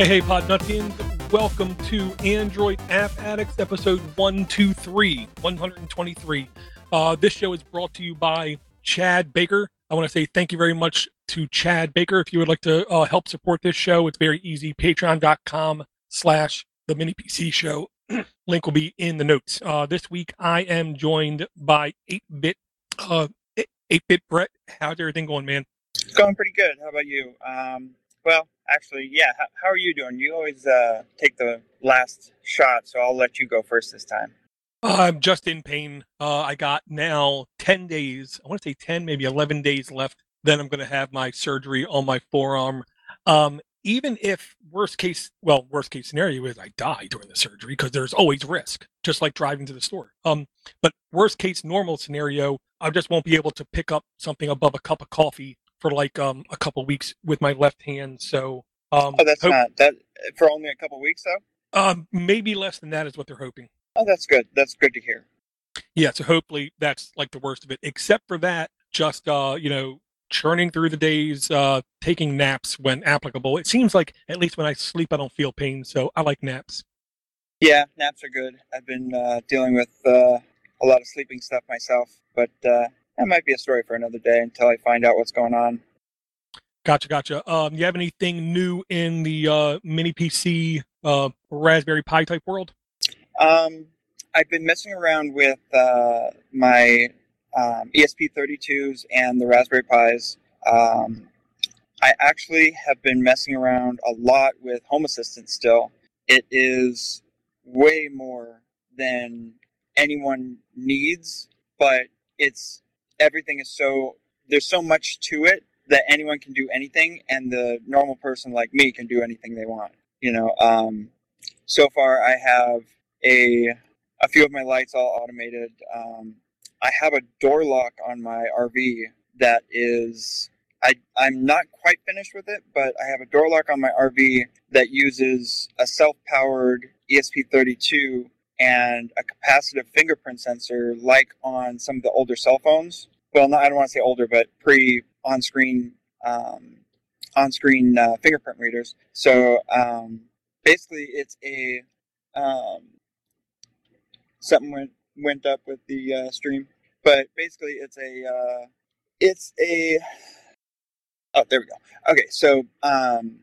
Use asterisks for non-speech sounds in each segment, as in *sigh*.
Hey, hey, Podnuttians. Welcome to Android App Addicts, episode 123, 123. Uh, this show is brought to you by Chad Baker. I want to say thank you very much to Chad Baker. If you would like to uh, help support this show, it's very easy. Patreon.com slash the mini PC show. *clears throat* Link will be in the notes. Uh, this week, I am joined by 8-bit, uh, 8-bit Brett. How's everything going, man? It's Going pretty good. How about you? Um, well, actually, yeah. How, how, are you doing? You always uh, take the last shot, so I'll let you go first this time. I'm just in pain. Uh, I got now 10 days, I want to say 10, maybe 11 days left. Then I'm going to have my surgery on my forearm. Um, even if worst case, well, worst case scenario is I die during the surgery because there's always risk, just like driving to the store. Um, but worst case normal scenario, I just won't be able to pick up something above a cup of coffee for like um a couple weeks with my left hand. So um, oh, that's hope, not that for only a couple weeks though. Um, maybe less than that is what they're hoping. Oh, that's good. That's good to hear. Yeah, so hopefully that's like the worst of it. Except for that, just uh, you know, churning through the days, uh, taking naps when applicable. It seems like at least when I sleep, I don't feel pain, so I like naps. Yeah, naps are good. I've been uh, dealing with uh, a lot of sleeping stuff myself, but uh, that might be a story for another day until I find out what's going on. Gotcha, gotcha. Um, you have anything new in the uh, mini PC uh, Raspberry Pi type world? Um, I've been messing around with uh, my um, ESP32s and the Raspberry Pis. Um, I actually have been messing around a lot with Home Assistant still. It is way more than anyone needs, but it's everything is so there's so much to it that anyone can do anything and the normal person like me can do anything they want you know? Um, so far i have a a few of my lights all automated. Um, i have a door lock on my rv that is I, i'm not quite finished with it but i have a door lock on my rv that uses a self-powered esp32 and a capacitive fingerprint sensor like on some of the older cell phones well, not, I don't want to say older, but pre on screen um, on screen uh, fingerprint readers. So um, basically, it's a um, something went went up with the uh, stream, but basically, it's a uh, it's a oh there we go. Okay, so um,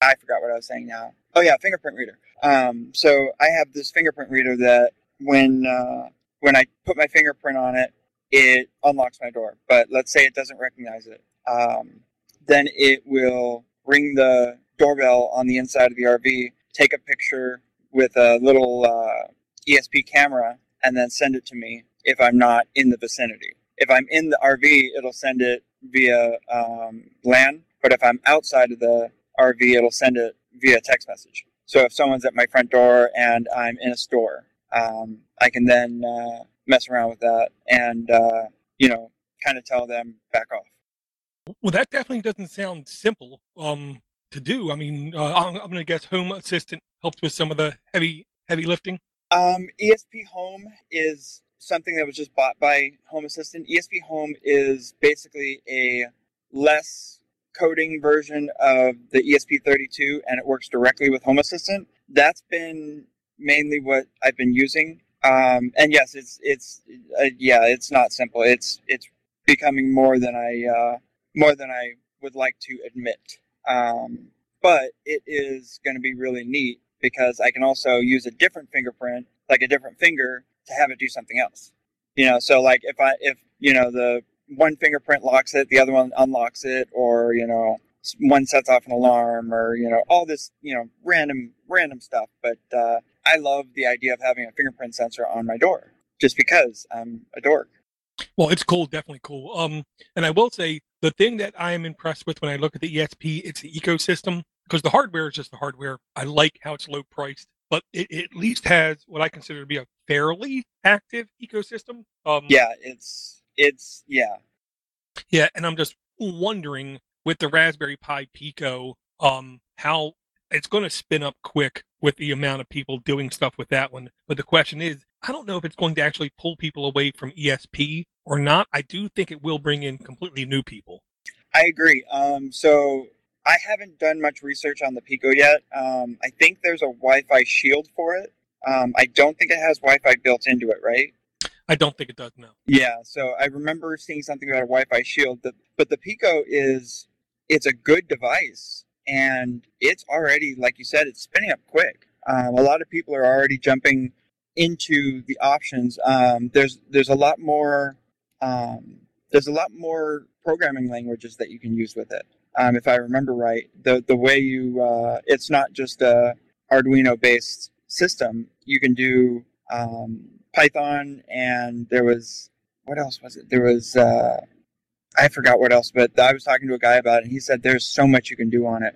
I forgot what I was saying now. Oh yeah, fingerprint reader. Um, so I have this fingerprint reader that when uh, when I put my fingerprint on it, it unlocks my door. But let's say it doesn't recognize it. Um, then it will ring the doorbell on the inside of the RV, take a picture with a little uh, ESP camera, and then send it to me if I'm not in the vicinity. If I'm in the RV, it'll send it via um, LAN. But if I'm outside of the RV, it'll send it via text message. So if someone's at my front door and I'm in a store, um, I can then uh, mess around with that and uh, you know kind of tell them back off. Well, that definitely doesn't sound simple um, to do. I mean, uh, I'm, I'm going to guess Home Assistant helped with some of the heavy heavy lifting. Um, ESP Home is something that was just bought by Home Assistant. ESP Home is basically a less coding version of the ESP32, and it works directly with Home Assistant. That's been mainly what I've been using um, and yes, it's it's uh, yeah, it's not simple. It's it's becoming more than I uh, more than I would like to admit. Um, but it is going to be really neat because I can also use a different fingerprint, like a different finger, to have it do something else. You know, so like if I if you know the one fingerprint locks it, the other one unlocks it, or you know one sets off an alarm, or you know all this you know random random stuff. But uh, I love the idea of having a fingerprint sensor on my door just because I'm a dork. Well, it's cool, definitely cool. Um, and I will say the thing that I am impressed with when I look at the ESP, it's the ecosystem because the hardware is just the hardware. I like how it's low priced, but it, it at least has what I consider to be a fairly active ecosystem. Um, yeah, it's it's yeah, yeah, and I'm just wondering with the Raspberry Pi Pico, um, how it's going to spin up quick with the amount of people doing stuff with that one. But the question is, I don't know if it's going to actually pull people away from ESP or not. I do think it will bring in completely new people. I agree. Um, so I haven't done much research on the Pico yet. Um, I think there's a Wi-Fi shield for it. Um, I don't think it has Wi-Fi built into it, right? I don't think it does. No. Yeah. So I remember seeing something about a Wi-Fi shield. That, but the Pico is it's a good device, and it's already, like you said, it's spinning up quick. Um, a lot of people are already jumping into the options. Um, there's there's a lot more um, there's a lot more programming languages that you can use with it. Um, if I remember right, the the way you uh, it's not just a Arduino based system. You can do um, Python, and there was what else was it? There was uh, I forgot what else, but I was talking to a guy about it, and he said there's so much you can do on it.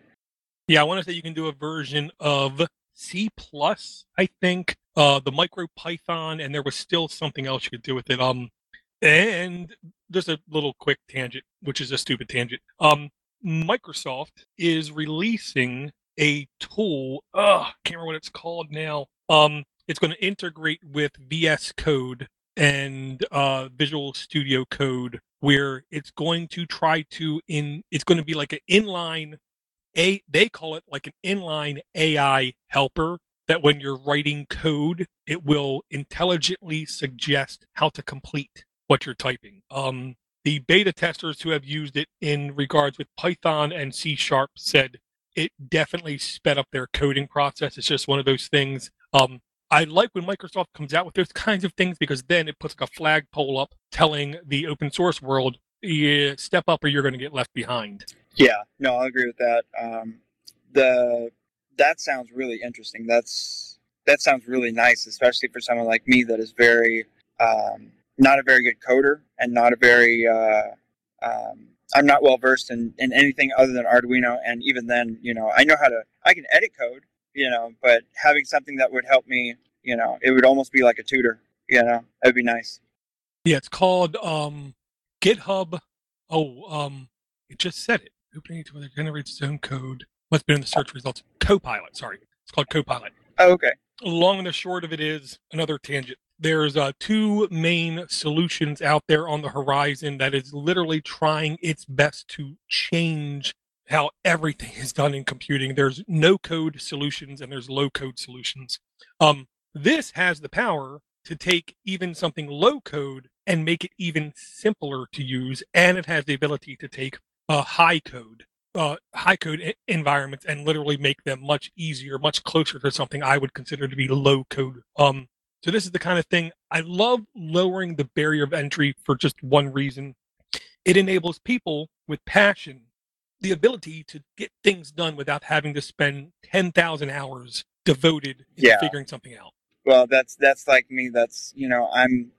Yeah, I want to say you can do a version of C plus, I think, uh, the Micro Python, and there was still something else you could do with it. Um, and just a little quick tangent, which is a stupid tangent. Um, Microsoft is releasing a tool. Ugh, can't remember what it's called now. Um, it's going to integrate with VS Code and uh, Visual Studio Code, where it's going to try to in. It's going to be like an inline. A they call it like an inline AI helper that when you're writing code, it will intelligently suggest how to complete what you're typing. Um, the beta testers who have used it in regards with Python and C sharp said it definitely sped up their coding process. It's just one of those things. Um, I like when Microsoft comes out with those kinds of things because then it puts like a flagpole up telling the open source world, yeah, step up or you're going to get left behind. Yeah, no, I agree with that. Um, the that sounds really interesting. That's that sounds really nice, especially for someone like me that is very um, not a very good coder and not a very uh, um, I'm not well versed in, in anything other than Arduino, and even then, you know, I know how to I can edit code, you know, but having something that would help me, you know, it would almost be like a tutor, you know, that'd be nice. Yeah, it's called um, GitHub. Oh, um, it just said it. Opening to whether generates its own code. Must be in the search results. Copilot. Sorry, it's called Copilot. Oh, okay. Long and the short of it is another tangent there's uh, two main solutions out there on the horizon that is literally trying its best to change how everything is done in computing. There's no code solutions and there's low code solutions. Um, this has the power to take even something low code and make it even simpler to use, and it has the ability to take uh, high code. Uh, high code environments and literally make them much easier, much closer to something I would consider to be low code. Um, so this is the kind of thing I love lowering the barrier of entry for just one reason. It enables people with passion the ability to get things done without having to spend 10,000 hours devoted to Yeah. figuring something out. Well, that's that's like me. That's you know, I'm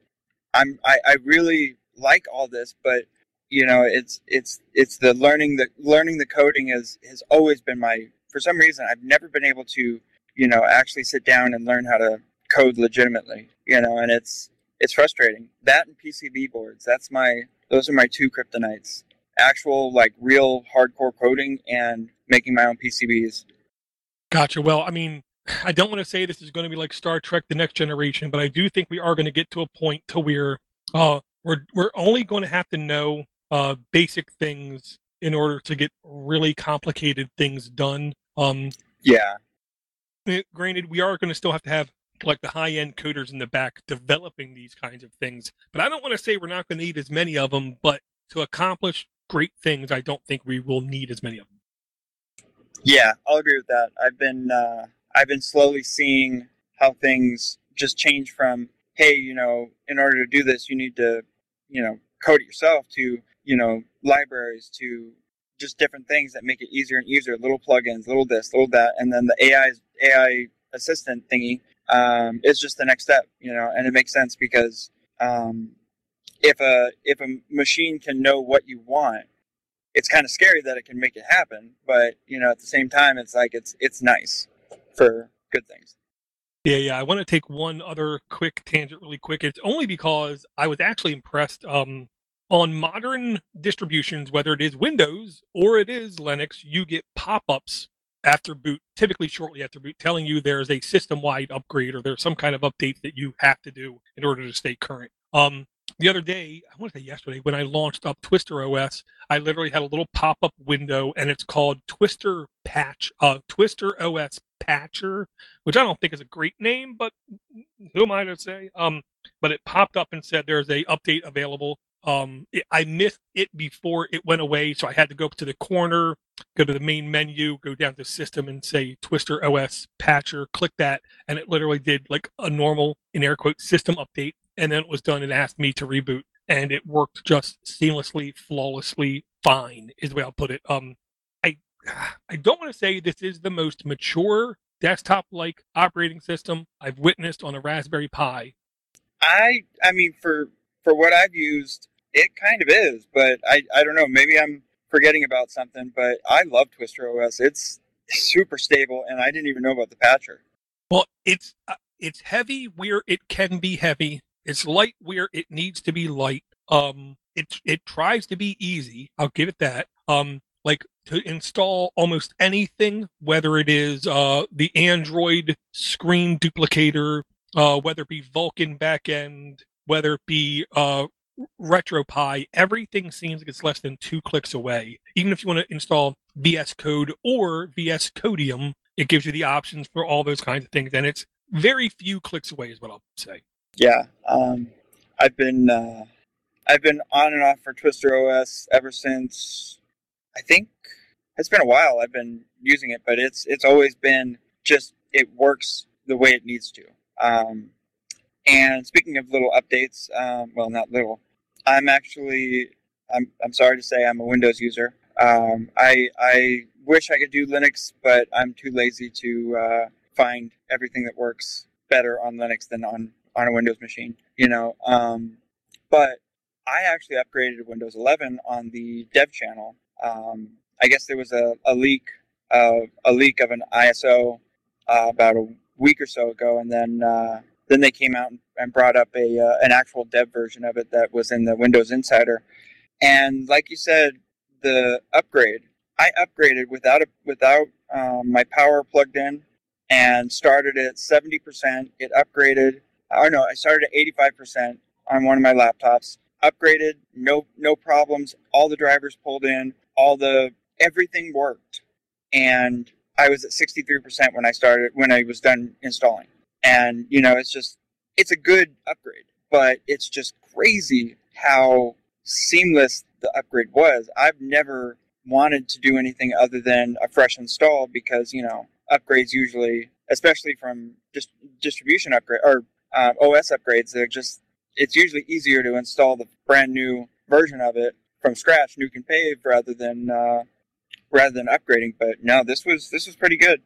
I'm I, I really like all this, but you know, it's it's it's the learning the learning the coding is has always been my for some reason I've never been able to you know actually sit down and learn how to code legitimately. You know, and it's it's frustrating. That and PCB boards. That's my those are my two kryptonites. Actual like real hardcore coding and making my own PCBs. Gotcha. Well, I mean, *sighs* I don't want to say this is going to be like Star Trek: The Next Generation, but I do think we are going to get to a point to where uh, we're we're only going to have to know uh, basic things in order to get really complicated things done. Um, Yeah, eh, granted, we are going to still have to have like the high end coders in the back developing these kinds of things, but I don't want to say we're not going to need as many of them. But to accomplish great things, I don't think we will need as many of them. Yeah, I'll agree with that. I've been uh, I've been slowly seeing how things just change from hey, you know, in order to do this, you need to, you know, code it yourself to you know libraries to just different things that make it easier and easier. Little plugins, little this, little that, and then the AI AI assistant thingy um, is just the next step. You know, and it makes sense because um, if a if a machine can know what you want it's kind of scary that it can make it happen, but you know, at the same time, it's like it's it's nice for good things. Yeah, yeah. I want to take one other quick tangent really quick. It's only because I was actually impressed um, on modern distributions, whether it is Windows or it is Linux, you get pop ups after boot, typically shortly after boot, telling you there's a system wide upgrade or there's some kind of update that you have to do in order to stay current. Um, the other day, I want to say yesterday, when I launched up Twister OS, I literally had a little pop-up window, and it's called Twister Patch, uh, Twister OS Patcher, which I don't think is a great name, but who am I to say? Um, but it popped up and said there's a update available. Um, it, I missed it before it went away, so I had to go up to the corner, go to the main menu, go down to System, and say Twister OS Patcher. Click that, and it literally did like a normal, in air quotes, system update and then it was done and asked me to reboot and it worked just seamlessly flawlessly fine is the way i'll put it. Um i i don't want to say this is the most mature desktop like operating system i've witnessed on a raspberry pi. I i mean for for what i've used it kind of is but i i don't know maybe i'm forgetting about something but i love twister os it's super stable and i didn't even know about the patcher. Well it's uh, it's heavy where it can be heavy it's light where it needs to be light. Um, it it tries to be easy. I'll give it that. Um, like to install almost anything, whether it is uh, the Android screen duplicator, uh, whether it be Vulkan backend, whether it be uh, RetroPie, everything seems like it's less than two clicks away. Even if you want to install VS Code or VS Codium, it gives you the options for all those kinds of things, and it's very few clicks away, is what I'll say. Yeah, um, I've been uh, I've been on and off for Twister OS ever since. I think it's been a while. I've been using it, but it's it's always been just it works the way it needs to. Um, and speaking of little updates, um, well, not little. I'm actually I'm I'm sorry to say I'm a Windows user. Um, I I wish I could do Linux, but I'm too lazy to uh, find everything that works better on Linux than on on a Windows machine, you know. Um, but I actually upgraded Windows 11 on the dev channel. Um, I guess there was a, a leak of a leak of an ISO uh, about a week or so ago, and then uh, then they came out and brought up a uh, an actual dev version of it that was in the Windows Insider. And like you said, the upgrade I upgraded without a, without um, my power plugged in and started at 70%. It upgraded Oh no, I started at 85% on one of my laptops. Upgraded, no no problems. All the drivers pulled in, all the everything worked, and I was at 63% when I started when I was done installing. And you know, it's just it's a good upgrade, but it's just crazy how seamless the upgrade was. I've never wanted to do anything other than a fresh install because you know upgrades usually, especially from just distribution upgrade or um, OS upgrades, they're just it's usually easier to install the brand new version of it from scratch, nuke and pave, rather than uh, rather than upgrading. But no, this was this was pretty good.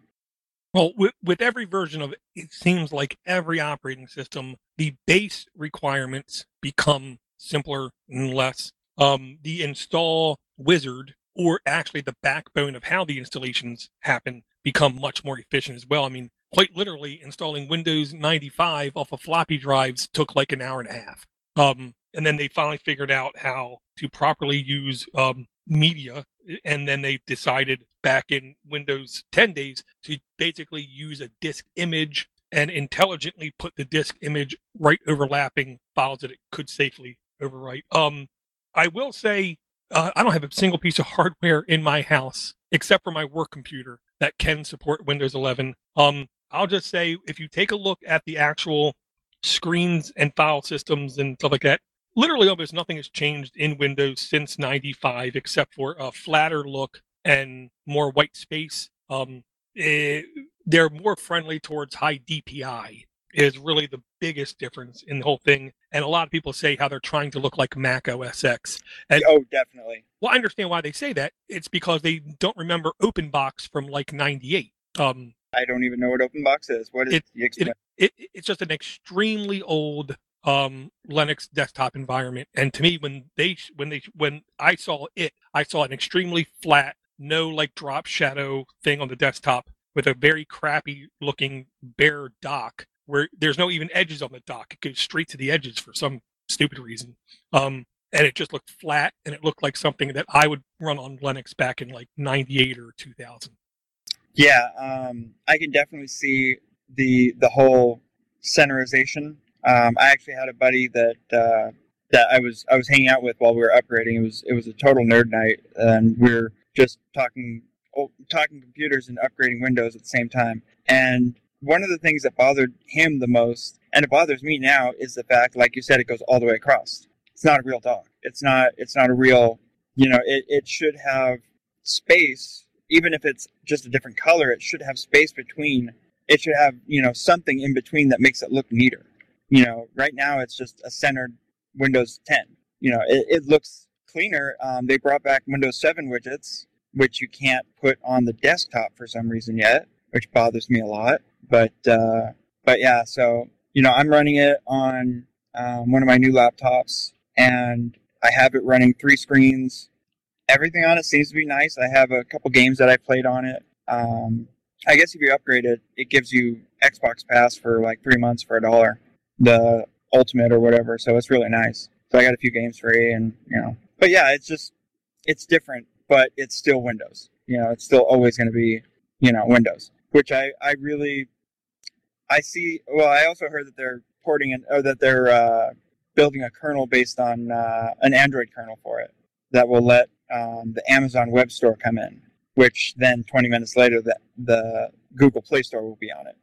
Well, with, with every version of it, it seems like every operating system, the base requirements become simpler and less. Um, the install wizard, or actually the backbone of how the installations happen, become much more efficient as well. I mean, quite literally installing Windows 95 off of floppy drives took like an hour and a half. Um, and then they finally figured out how to properly use um, media. And then they decided back in Windows 10 days to basically use a disk image and intelligently put the disk image right overlapping files that it could safely overwrite. Um, I will say uh, I don't have a single piece of *laughs* hardware in my house except for my work computer that can support Windows 11. Um, I'll just say if you take a look at the actual screens and file systems and stuff like that, literally almost nothing has changed in Windows since 95 except for a flatter look and more white space. Um, it, eh, they're more friendly towards high DPI is really the biggest difference in the whole thing. And a lot of people say how they're trying to look like Mac OS X. And, oh, definitely. Well, I understand why they say that. It's because they don't remember OpenBox from like 98. Um, I don't even know what OpenBox is. What is it? It, it, it's just an extremely old um, Linux desktop environment. And to me, when they when they when I saw it, I saw an extremely flat, no like drop shadow thing on the desktop with a very crappy looking bare dock where there's no even edges on the dock. It goes straight to the edges for some stupid reason. Um, and it just looked flat and it looked like something that I would run on Linux back in like 98 or 2000. Yeah, um, I can definitely see the the whole centerization. Um, I actually had a buddy that uh, that I was I was hanging out with while we were upgrading. It was it was a total nerd night, and we were just talking talking computers and upgrading Windows at the same time. And one of the things that bothered him the most, and it bothers me now, is the fact, like you said, it goes all the way across. It's not a real dog. It's not. It's not a real. You know, it, it should have space, even if it's just a different color. It should have space between. It should have you know something in between that makes it look neater. You know, right now it's just a centered Windows 10. You know, it, it looks cleaner. Um, they brought back Windows 7 widgets, which you can't put on the desktop for some reason yet, which bothers me a lot. But uh, but yeah, so you know, I'm running it on um, one of my new laptops, and I have it running three screens. Everything on it seems to be nice. I have a couple games that I played on it. Um, I guess if you upgrade it, it gives you Xbox Pass for like three months for a dollar. The Ultimate or whatever. So it's really nice. So I got a few games free, and you know, but yeah, it's just it's different, but it's still Windows. You know, it's still always going to be you know Windows, which I I really I see. Well, I also heard that they're porting it, or that they're uh, building a kernel based on uh, an Android kernel for it that will let um, the Amazon Web Store come in, which then 20 minutes later the the Google Play Store will be on it.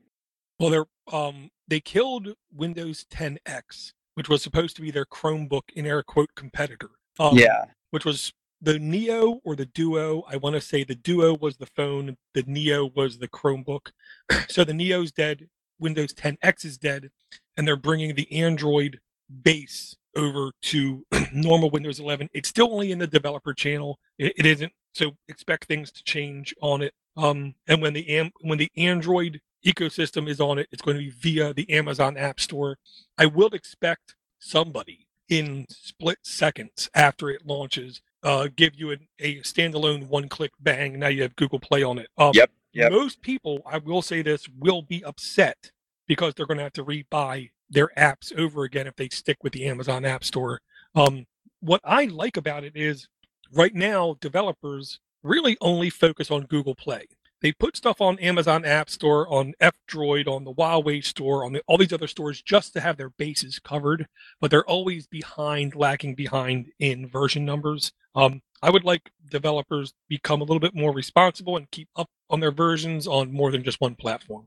Well, they're um, they killed Windows 10X, which was supposed to be their Chromebook in air quote competitor. Um, yeah. Which was the Neo or the Duo. I want to say the Duo was the phone, the Neo was the Chromebook. *coughs* so the Neo's dead, Windows 10X is dead, and they're bringing the Android base over to *clears throat* normal Windows 11. It's still only in the developer channel. It, it isn't. So expect things to change on it. Um, and when the when the Android ecosystem is on it. It's going to be via the Amazon App Store. I will expect somebody in split seconds after it launches uh, give you an, a standalone one-click bang. Now you have Google Play on it. Um, yep, yep. Most people, I will say this, will be upset because they're going to have to rebuy their apps over again if they stick with the Amazon App Store. Um, what I like about it is right now developers really only focus on Google Play they put stuff on Amazon App Store, on F Droid, on the Huawei store, on the, all these other stores just to have their bases covered, but they're always behind, lacking behind in version numbers. Um, I would like developers become a little bit more responsible and keep up on their versions on more than just one platform.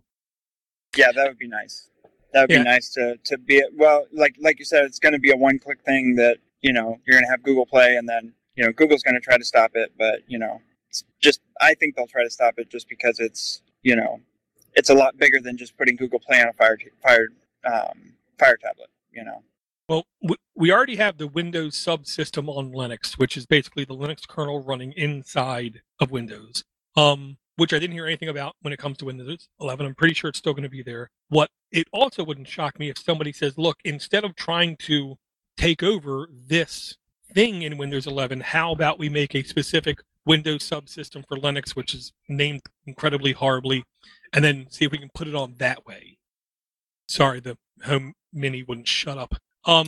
Yeah, that would be nice. That would yeah. be nice to to be well, like like you said, it's going to be a one click thing that you know you're going to have Google Play, and then you know Google's going to try to stop it, but you know just I think they'll try to stop it just because it's you know it's a lot bigger than just putting Google Play on a Fire Fire um, Fire tablet. You know. Well, we already have the Windows subsystem on Linux, which is basically the Linux kernel running inside of Windows. Um, which I didn't hear anything about when it comes to Windows 11. I'm pretty sure it's still going to be there. What it also wouldn't shock me if somebody says, "Look, instead of trying to take over this thing in Windows 11, how about we make a specific Windows subsystem for Linux, which is named incredibly horribly, and then see if we can put it on that way. Sorry, the home mini wouldn't shut up. Um,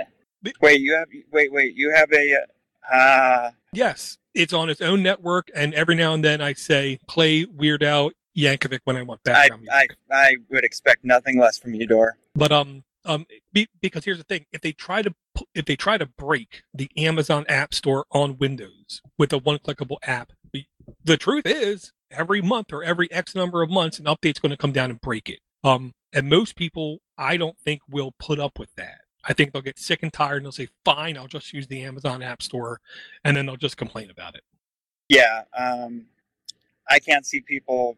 *laughs* wait, you have wait, wait, you have a uh... yes, it's on its own network, and every now and then I say play Weird Al Yankovic when I want background I, music. I I would expect nothing less from you, Dor. But um, um, be, because here's the thing: if they try to if they try to break the Amazon App Store on Windows with a one-clickable app, the truth is every month or every X number of months, an update's going to come down and break it. Um, and most people, I don't think, will put up with that. I think they'll get sick and tired and they'll say, "Fine, I'll just use the Amazon App Store," and then they'll just complain about it. Yeah, um, I can't see people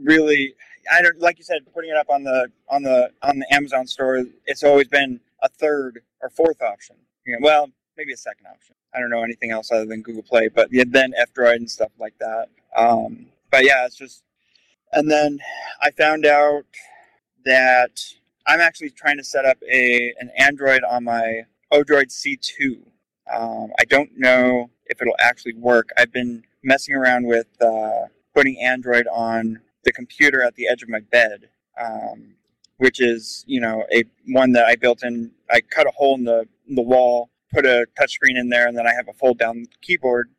really I don't like you said putting it up on the on the on the Amazon store. It's always been a third or fourth option. You know, well, maybe a second option. I don't know anything else other than Google Play, but then F Droid and stuff like that. Um, but yeah, it's just. And then I found out that I'm actually trying to set up a an Android on my Odroid C2. Um, I don't know if it'll actually work. I've been messing around with uh, putting Android on the computer at the edge of my bed, um, which is you know a one that I built in. I cut a hole in the in the wall, put a touchscreen in there, and then I have a fold down keyboard.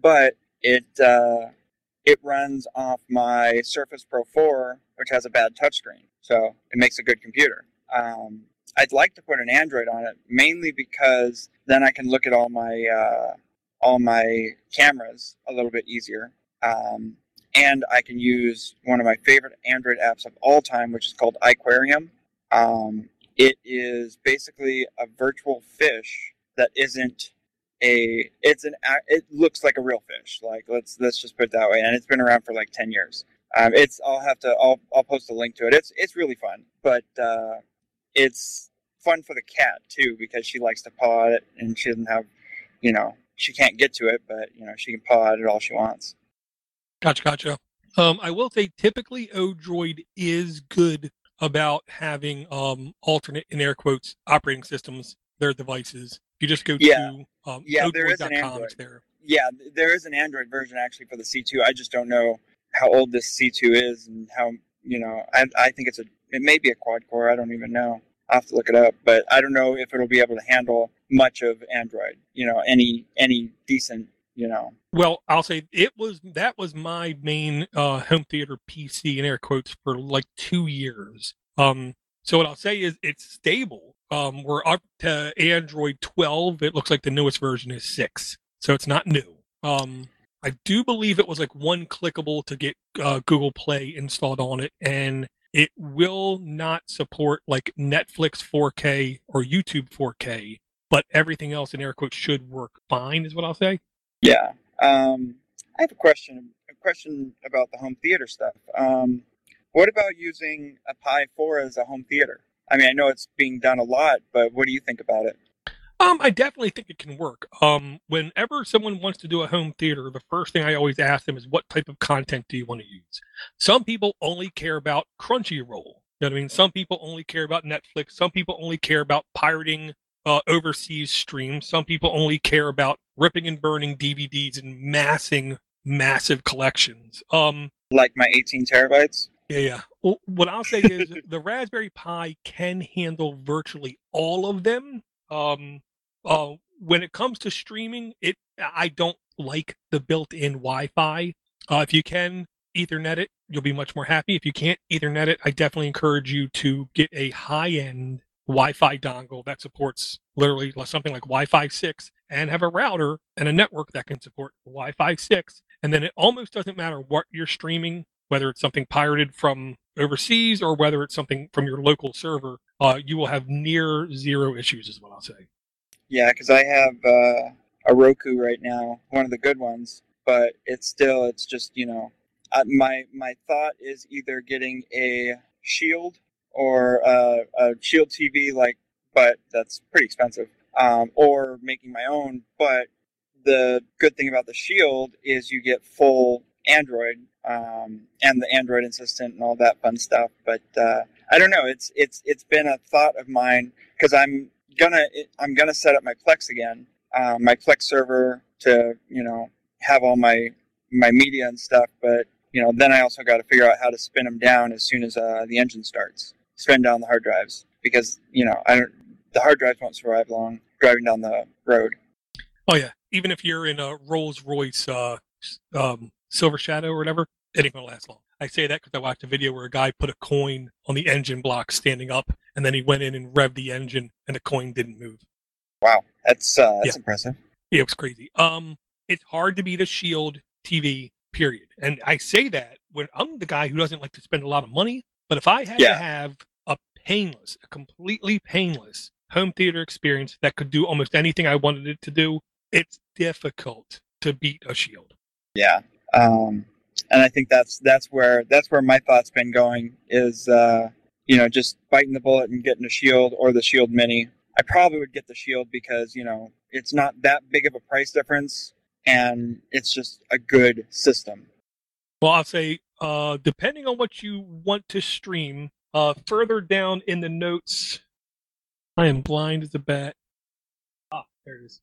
But it uh, it runs off my Surface Pro 4, which has a bad touchscreen, so it makes a good computer. Um, I'd like to put an Android on it, mainly because then I can look at all my uh, all my cameras a little bit easier. Um, and I can use one of my favorite Android apps of all time, which is called iQuarium. Um, it is basically a virtual fish that isn't a. It's an. It looks like a real fish. Like let's let's just put it that way. And it's been around for like ten years. Um, it's. I'll have to. I'll. I'll post a link to it. It's. It's really fun, but uh, it's fun for the cat too because she likes to paw at it and she doesn't have, you know, she can't get to it, but you know she can paw at it all she wants. Gotcha, gotcha. Um, I will say, typically, Odroid is good about having um, alternate, in air quotes, operating systems, their devices. If you just go Yeah. to um, Yeah, there is an Android. there. Yeah, there is an Android version actually for the C2. I just don't know how old this C2 is and how you know. I I think it's a. It may be a quad core. I don't even know. I have to look it up, but I don't know if it'll be able to handle much of Android. You know, any any decent. You know, Well, I'll say it was that was my main uh, home theater PC in air quotes for like two years. Um, so what I'll say is it's stable. Um, we're up to Android 12. It looks like the newest version is six, so it's not new. Um, I do believe it was like one clickable to get uh, Google Play installed on it, and it will not support like Netflix 4K or YouTube 4K, but everything else in air quotes should work fine, is what I'll say. Yeah. Um, I have a question. A question about the home theater stuff. Um, what about using a Pi 4 as a home theater? I mean, I know it's being done a lot, but what do you think about it? Um, I definitely think it can work. Um, whenever someone wants to do a home theater, the first thing I always ask them is, "What type of content do you want to use?" Some people only care about Crunchyroll. You know what I mean? Some people only care about Netflix. Some people only care about pirating uh, overseas streams. Some people only care about ripping and burning DVDs and massing massive collections. Um, Like my 18 terabytes? yeah, yeah. Well, what I'll say is *laughs* the Raspberry Pi can handle virtually all of them. Um, uh, when it comes to streaming, it I don't like the built-in Wi-Fi. Uh, if you can Ethernet it, you'll be much more happy. If you can't Ethernet it, I definitely encourage you to get a high-end Wi-Fi dongle that supports literally something like Wi-Fi 6 and have a router and a network that can support Wi-Fi 6. And then it almost doesn't matter what you're streaming, whether it's something pirated from overseas or whether it's something from your local server, uh, you will have near zero issues, is what I'll say. Yeah, because I have uh, a Roku right now, one of the good ones, but it's still, it's just, you know, my my thought is either getting a Shield or uh, a Shield TV, like, but that's pretty expensive, um, or making my own. But the good thing about the Shield is you get full Android um, and the Android assistant and all that fun stuff. But uh, I don't know. It's it's it's been a thought of mine because I'm gonna I'm gonna set up my Plex again, uh, my Plex server to you know have all my my media and stuff. But you know then I also got to figure out how to spin them down as soon as uh, the engine starts. Spin down the hard drives because you know I don't the hard drives won't survive long driving down the road. Oh yeah, even if you're in a Rolls Royce uh, um, Silver Shadow or whatever, it ain't gonna last long. I say that because I watched a video where a guy put a coin on the engine block standing up, and then he went in and revved the engine, and the coin didn't move. Wow, that's uh, that's Yeah. impressive. Yeah, it was crazy. Um, it's hard to beat a Shield TV, period. And I say that when I'm the guy who doesn't like to spend a lot of money, but if I had Yeah. to have a painless, a completely painless home theater experience that could do almost anything I wanted it to do, it's difficult to beat a Shield. Yeah, um, and I think that's that's where that's where my thoughts been going is uh, you know just biting the bullet and getting a Shield or the Shield Mini. I probably would get the Shield because you know it's not that big of a price difference and it's just a good system. Well, I'll say, uh, depending on what you want to stream, uh, further down in the notes, I am blind as a bat. Ah, there it is.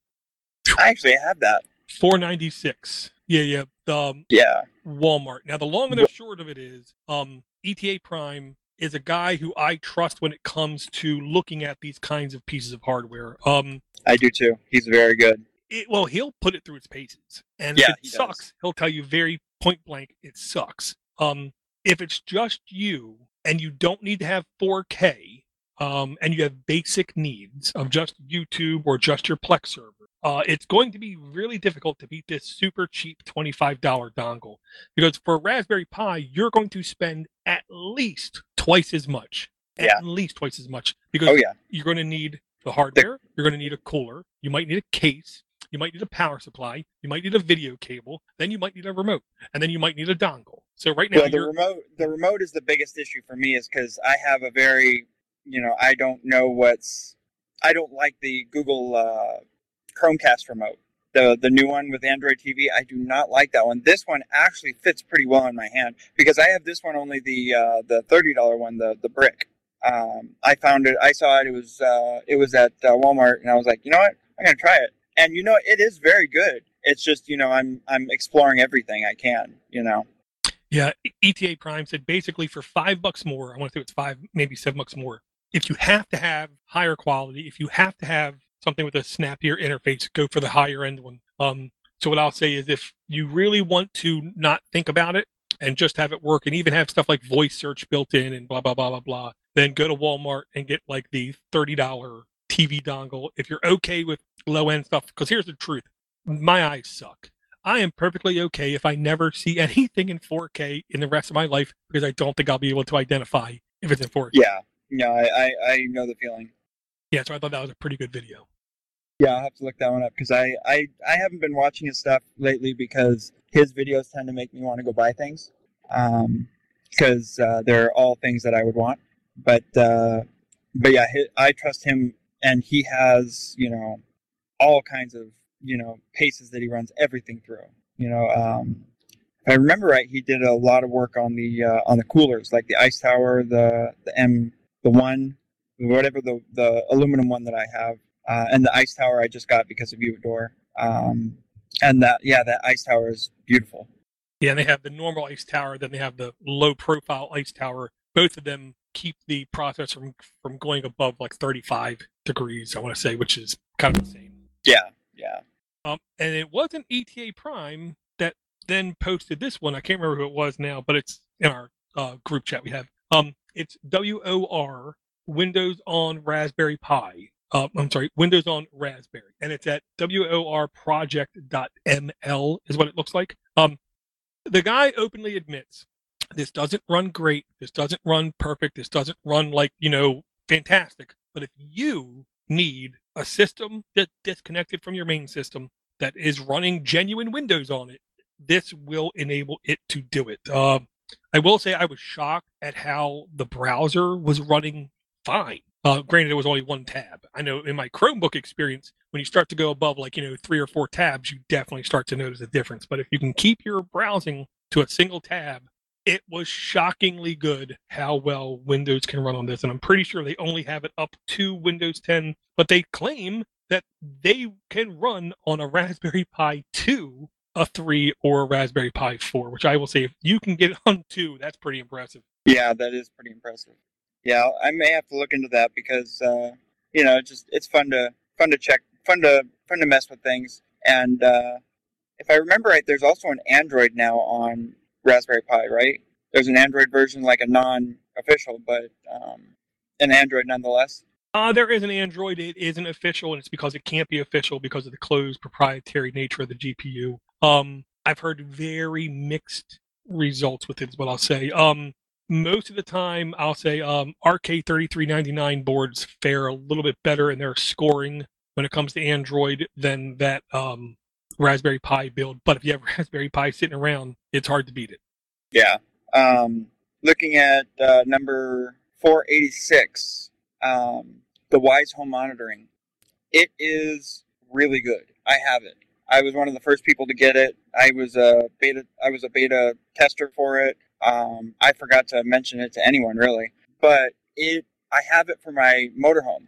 I actually have that. 496. Yeah, yeah. Um, Yeah, Walmart. Now, the long and the short of it is, um, ETA Prime is a guy who I trust when it comes to looking at these kinds of pieces of hardware. Um, I do too. He's very good. it, well, he'll put it through its paces, and Yeah, if he it does. sucks, he'll tell you very point blank it sucks. Um, if it's just you and you don't need to have 4K, um, and you have basic needs of just YouTube or just your Plex server, uh, it's going to be really difficult to beat this super cheap $25 dongle because for Raspberry Pi, you're going to spend at least twice as much. Yeah. At least twice as much because Oh yeah. you're going to need the hardware, you're going to need a cooler, you might need a case, you might need a power supply, you might need a video cable, then you might need a remote, and then you might need a dongle. So right now Well, the remote the remote is the biggest issue for me is because I have a very you know I don't know what's I don't like the Google uh, Chromecast remote the the new one with Android TV I do not like that one. This one actually fits pretty well in my hand because I have this one only the uh, the thirty dollar one the the brick. Um, I found it I saw it it was uh, it was at uh, Walmart and I was like you know what I'm gonna try it and you know it is very good. It's just you know I'm I'm exploring everything I can you know. Yeah, ETA Prime said basically for five bucks more, I want to say it's five, maybe seven bucks more. If you have to have higher quality, if you have to have something with a snappier interface, go for the higher end one. Um, so what I'll say is if you really want to not think about it and just have it work and even have stuff like voice search built in and blah blah blah blah blah, then go to Walmart and get like the thirty dollar TV dongle. If you're okay with low end stuff, because here's the truth. My eyes suck. I am perfectly okay if I never see *laughs* anything in 4K in the rest of my life because I don't think I'll be able to identify if it's in 4K. Yeah, no, I, I, I know the feeling. Yeah, so I thought that was a pretty good video. Yeah, I'll have to look that one up because I, I, I haven't been watching his stuff lately because his videos tend to make me want to go buy things. Um, because uh, they're all things that I would want. But uh, but yeah, I trust him, and he has you know all kinds of you know paces that he runs everything through. You know, um, if I remember right, he did a lot of work on the uh, on the coolers, like the ice tower, the the M, the one, whatever the the aluminum one that I have, uh, and the ice tower I just got because of you, Door. Um, and that yeah, that ice tower is beautiful. Yeah, and they have the normal ice tower, then they have the low profile ice tower. Both of them keep the process from from going above like 35 degrees, I want to say, which is kind of insane. Yeah, yeah. Um, and it wasn't ETA Prime that then posted this one. I can't remember who it was now, but it's in our uh, group chat we have. Um, it's WOR Windows on Raspberry Pi. Uh, I'm sorry, Windows on Raspberry, and it's at worproject.ml is what it looks like. Um, the guy openly admits this doesn't run great. This doesn't run perfect. This doesn't run like you know fantastic. But if you need a system that's disconnected from your main system that is running genuine Windows on it, this will enable it to do it. Um, I will say I was shocked at how the browser was running fine. Uh, granted, it was only one tab. I know in my Chromebook experience, when you start to go above like, you know, three or four tabs, you definitely start to notice a difference. But if you can keep your browsing to a single tab, it was shockingly good how well Windows can run on this. And I'm pretty sure they only have it up to Windows 10, but they claim that they can run on a Raspberry Pi 2, a 3, or a Raspberry Pi 4, which I will say if you can get it *laughs* on 2, that's pretty impressive. Yeah, that is pretty impressive. Yeah, I may have to look into that because uh, you know, it's just it's fun to fun to check, fun to fun to mess with things. And uh, if I remember right, there's also an Android now on Raspberry Pi, right? There's an Android version, like a non-official, but um, an Android nonetheless. Uh, there is an Android. It isn't official, and it's because it can't be official because of the closed proprietary nature of the GPU. Um, I've heard very mixed results with it, is what I'll say. Um, most of the time, I'll say um, RK3399 boards fare a little bit better in their scoring when it comes to Android than that um, Raspberry Pi build. But if you have *laughs* Raspberry Pi sitting around, it's hard to beat it. Yeah. Um, looking at uh, number 486, um, the Wyze Home Monitoring. It is really good. I have it. I was one of the first people to get it. I was a beta. I was a beta tester for it. Um, I forgot to mention it to anyone really, but it. I have it for my motorhome,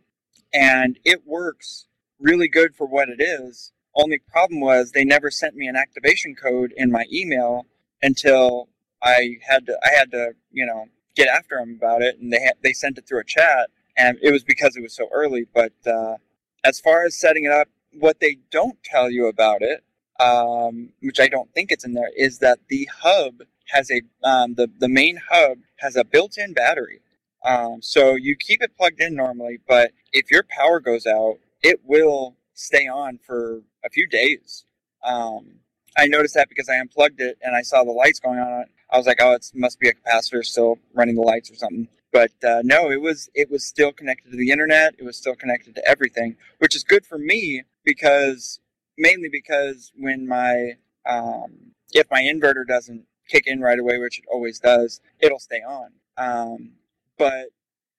and it works really good for what it is. Only problem was they never sent me an activation code in my email until I had to. I had to, you know, get after them about it, and they they sent it through a chat, and it was because it was so early. But uh, as far as setting it up, what they don't tell you about it, um, which I don't think it's in there, is that the hub has a um, the the main hub has a built-in battery. Um, so you keep it plugged in normally, but if your power goes out, it will stay on for a few days. Um, I noticed that because I unplugged it and I saw the lights going on. I was like, oh, it must be a capacitor still running the lights or something. But uh, no, it was it was still connected to the internet. It was still connected to everything, which is good for me because mainly because when my um, if my inverter doesn't kick in right away, which it always does, it'll stay on. Um, but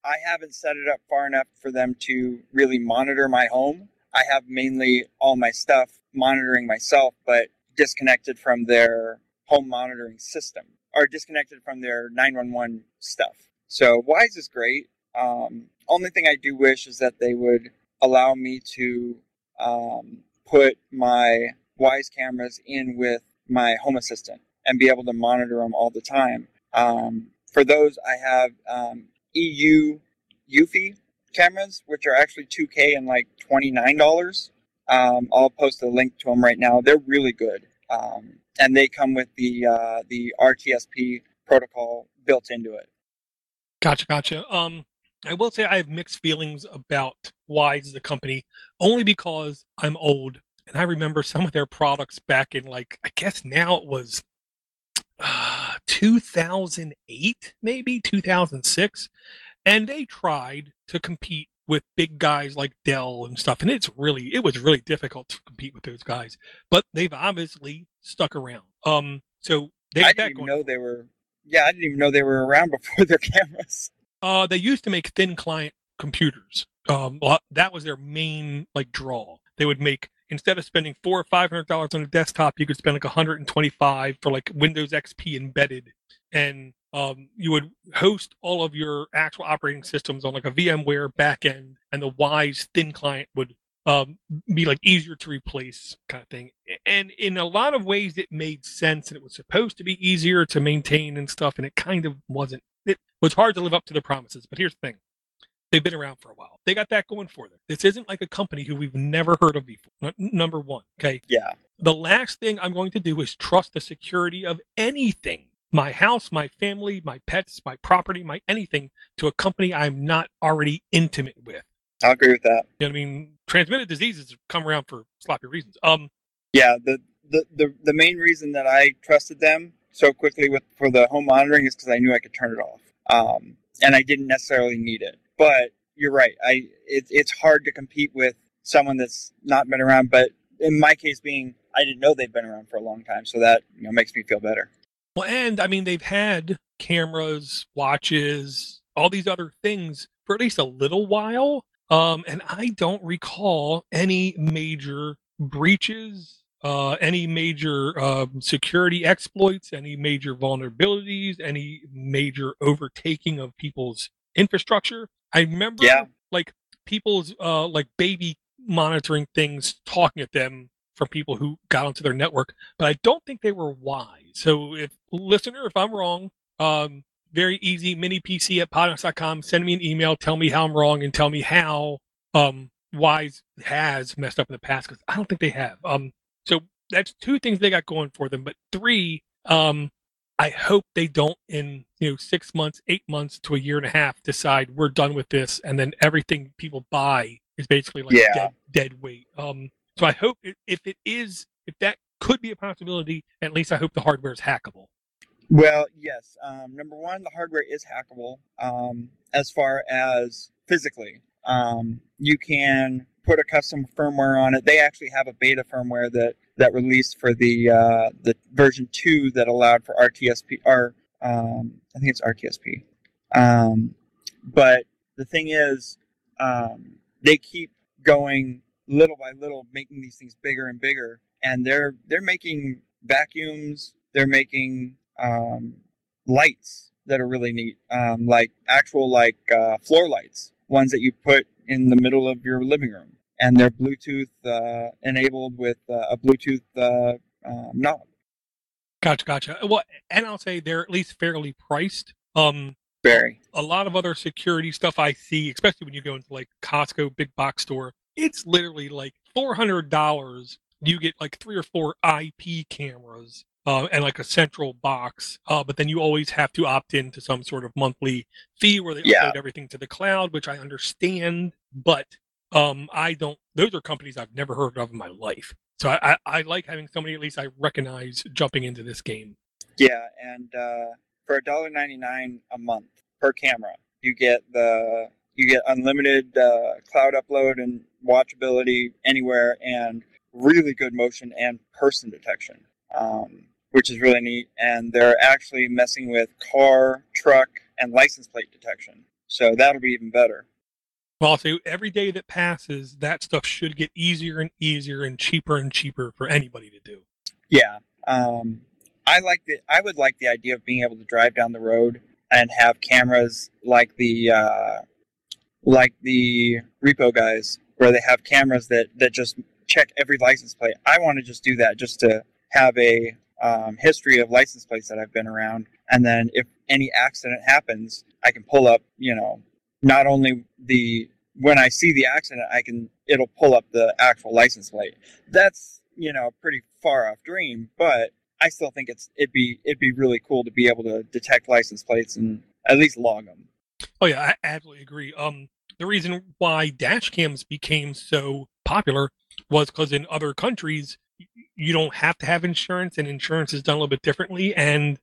I haven't set it up far enough for them to really monitor my home. I have mainly all my stuff monitoring myself, but disconnected from their home monitoring system or disconnected from their 911 stuff. So Wyze is great. Um, only thing I do wish is that they would allow me to um, put my Wyze cameras in with my Home Assistant and be able to monitor them all the time. Um, for those, I have um, EU Eufy cameras, which are actually 2K and like $29. Um, I'll post a link to them right now. They're really good, um, and they come with the uh, the RTSP protocol built into it. Gotcha, gotcha. Um, I will say I have mixed feelings about Wyze the company, only because I'm old and I remember some of their products back in like I guess now it was 2008, maybe 2006, and they tried to compete with big guys like Dell and stuff, and it's really it was really difficult to compete with those guys. But they've obviously stuck around. Um, so they I didn't even know they were. Yeah, I didn't even know they were around *laughs* before their cameras. Uh, they used to make thin client computers. Um, that was their main like draw. They would make instead of spending four or five hundred dollars on a desktop, you could spend like 125 for like Windows XP embedded, and um, you would host all of your actual operating systems on like a VMware backend, and the Wise thin client would um, be like easier to replace kind of thing. And in a lot of ways, it made sense, and it was supposed to be easier to maintain and stuff, and it kind of wasn't. It was hard to live up to the promises. But here's the thing: They've been around for a while. They got that going for them. This isn't like a company who we've never heard of before. N- number one. Okay. Yeah. The last thing I'm going to do is trust the security of anything my house, my family, my pets, my property, my anything to a company I'm not already intimate with. I agree with that. You know I mean? Transmitted diseases come around for sloppy reasons. Um, yeah, the, the, the, the main reason that I trusted them so quickly with for the home monitoring is because I knew I could turn it off. Um, and I didn't necessarily need it. But you're right. I it, it's hard to compete with someone that's not been around. But in my case, being I didn't know they've been around for a long time, so that you know makes me feel better. Well, and I mean they've had cameras, watches, all these other things for at least a little while. Um, and I don't recall any major breaches, uh, any major um, security exploits, any major vulnerabilities, any major overtaking of people's infrastructure. I remember yeah. like people's uh like baby monitoring things talking at them from people who got onto their network, but I don't think they were Wyze. So if listener, if I'm wrong, um very easy mini PC at podnutz.com, send me an email, tell me how I'm wrong and tell me how um Wyze has messed up in the past because I don't think they have. Um so that's two things they got going for them. But three, um, I hope they don't in you know six months, eight months to a year and a half decide we're done with this, and then everything people buy is basically like yeah. dead, dead weight. Um, so I hope if it is, if that could be a possibility, at least I hope the hardware is hackable. Well, yes. Um, number one, the hardware is hackable. Um, as far as physically, um, you can put a custom firmware on it. They actually have a beta firmware that that released for the uh, the version two that allowed for RTSP or um, I think it's RTSP. Um, but the thing is, um, they keep going little by little, making these things bigger and bigger, and they're they're making vacuums. They're making um, lights that are really neat, um, like actual like uh, floor lights, ones that you put in the middle of your living room and they're Bluetooth uh, enabled with uh, a Bluetooth uh, um, knob. Gotcha, gotcha. Well, and I'll say they're at least fairly priced. Um, Very. A lot of other security stuff I see, especially when you go into like Costco big box store, it's literally like four hundred dollars you get like three or four IP cameras uh, and like a central box, uh, but then you always have to opt into some sort of monthly fee where they Yeah. upload everything to the cloud, which I understand, but um, I don't. Those are companies I've never heard of in my life. So I, I, I like having somebody at least I recognize jumping into this game. Yeah, and uh, for $1.99 a month per camera, you get the you get unlimited uh, cloud upload and watchability anywhere, and really good motion and person detection, um, which is really neat. And they're actually messing with car, truck, and license plate detection, so that'll be even better. Well, I'll say every day that passes, that stuff should get easier and easier and cheaper and cheaper for anybody to do. Yeah. Um, I like the. I would like the idea of being able to drive down the road and have cameras like the uh, like the repo guys, where they have cameras that that just check every license plate. I want to just do that, just to have a um, history of license plates that I've been around, and then if any accident happens, I can pull up. You know, not only the when I see the accident, I can it'll pull up the actual license plate. That's you know a pretty far off dream, but I still think it's it'd be it'd be really cool to be able to detect license plates and at least log them. Oh yeah, I absolutely agree. Um, the reason why dash cams became so popular was because in other countries you don't have to have insurance, and insurance is done a little bit differently, and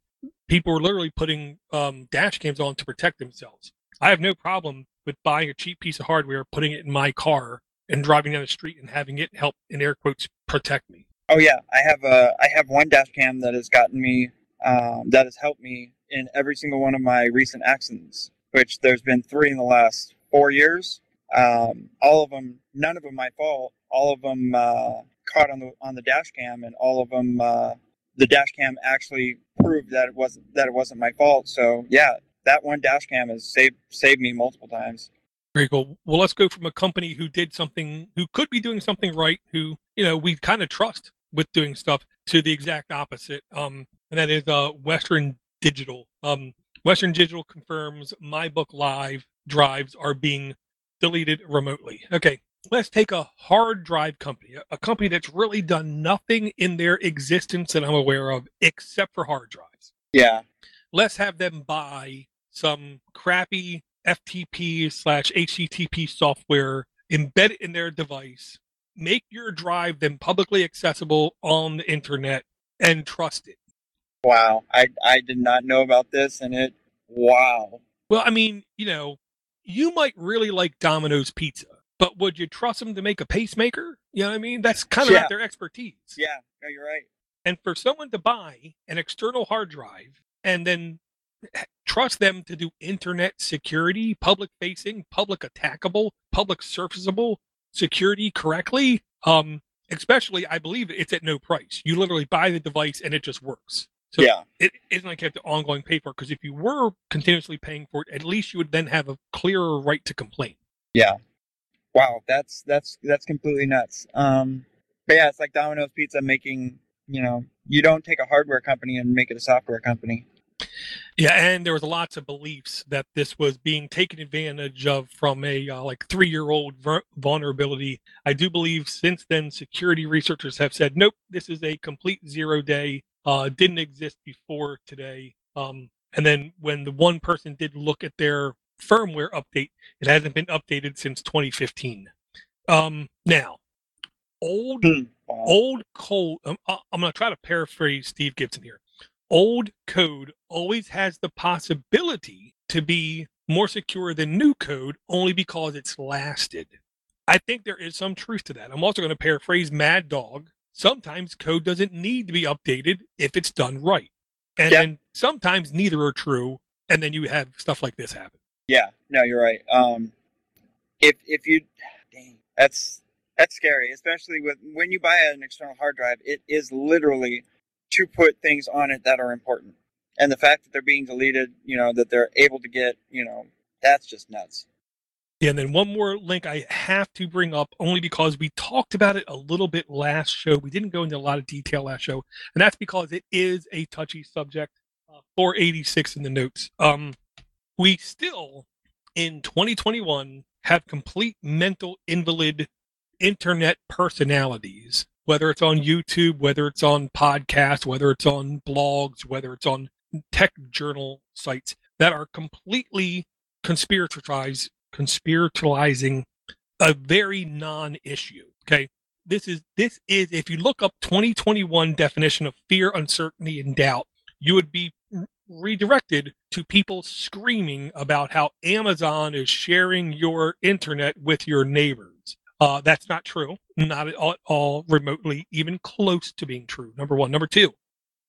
people were literally putting um, dash cams on to protect themselves. I have no problem with buying a cheap piece of hardware, putting it in my car, and driving down the street and having it help, in air quotes, protect me. Oh yeah, I have a I have one dash cam that has gotten me um, that has helped me in every single one of my recent accidents, which there's been three in the last four years. Um, all of them, none of them my fault. All of them uh, caught on the on the dash cam, and all of them uh, the dash cam actually proved that it wasn't that it wasn't my fault. So yeah, that one dash cam has saved saved me multiple times. Very cool. Well, let's go from a company who did something, who could be doing something right, who you know we kind of trust with doing stuff, to the exact opposite. Um, and that is uh, Western Digital. Um, Western Digital confirms MyBook Live drives are being deleted remotely. Okay, let's take a hard drive company, a- a company that's really done nothing in their existence that I'm aware of except for hard drives Yeah, let's have them buy some crappy FTP slash HTTP software, embed it in their device, make your drive then publicly accessible on the internet, and trust it. wow, I I did not know about this, and it wow. Well, I mean, you know, you might really like Domino's Pizza, but would you trust them to make a pacemaker? You know what I mean? That's kind of Yeah. not their expertise. Yeah, no, you're right. And for someone to buy an external hard drive and then trust them to do internet security, public facing, public attackable, public surfaceable security correctly, um, especially I believe it's at no price. You literally buy the device and it just works. So yeah, it isn't like you have to ongoing pay for it because if you were continuously paying for it, at least you would then have a clearer right to complain. yeah. Wow, that's that's that's completely nuts. Um, but yeah, it's like Domino's Pizza making. You know, you don't take a hardware company and make it a software company. Yeah, and there was lots of beliefs that this was being taken advantage of from a uh, like three-year-old ver- vulnerability. I do believe since then security researchers have said, nope, this is a complete zero day. Uh, didn't exist before today. Um, and then when the one person did look at their firmware update, it hasn't been updated since 2015. Um, now, old old cold. um, I- i'm going to try to paraphrase steve gibson here old code always has the possibility to be more secure than new code only because it's lasted i think there is some truth to that i'm also going to paraphrase mad dog sometimes code doesn't need to be updated if it's done right and Yeah. then sometimes neither are true and then you have stuff like this happen Yeah, no, you're right. Um, if if you, dang, that's that's scary, especially with when you buy an external hard drive. It is literally to put things on it that are important, and the fact that they're being deleted, you know, that they're able to get, you know, that's just nuts. Yeah, and then one more link I have to bring up only because we talked about it a little bit last show. We didn't go into a lot of detail last show, and that's because it is a touchy subject. Uh, 486 in the notes. Um, we still, in 2021, have complete mental invalid internet personalities whether it's on YouTube, whether it's on podcasts, whether it's on blogs, whether it's on tech journal sites that are completely conspiritualized, conspiritualizing a very non-issue. Okay. This is this is if you look up 2021 definition of fear, uncertainty, and doubt, you would be redirected to people screaming about how Amazon is sharing your internet with your neighbors. Uh, that's not true. Not at all, all remotely even close to being true. Number one. Number two,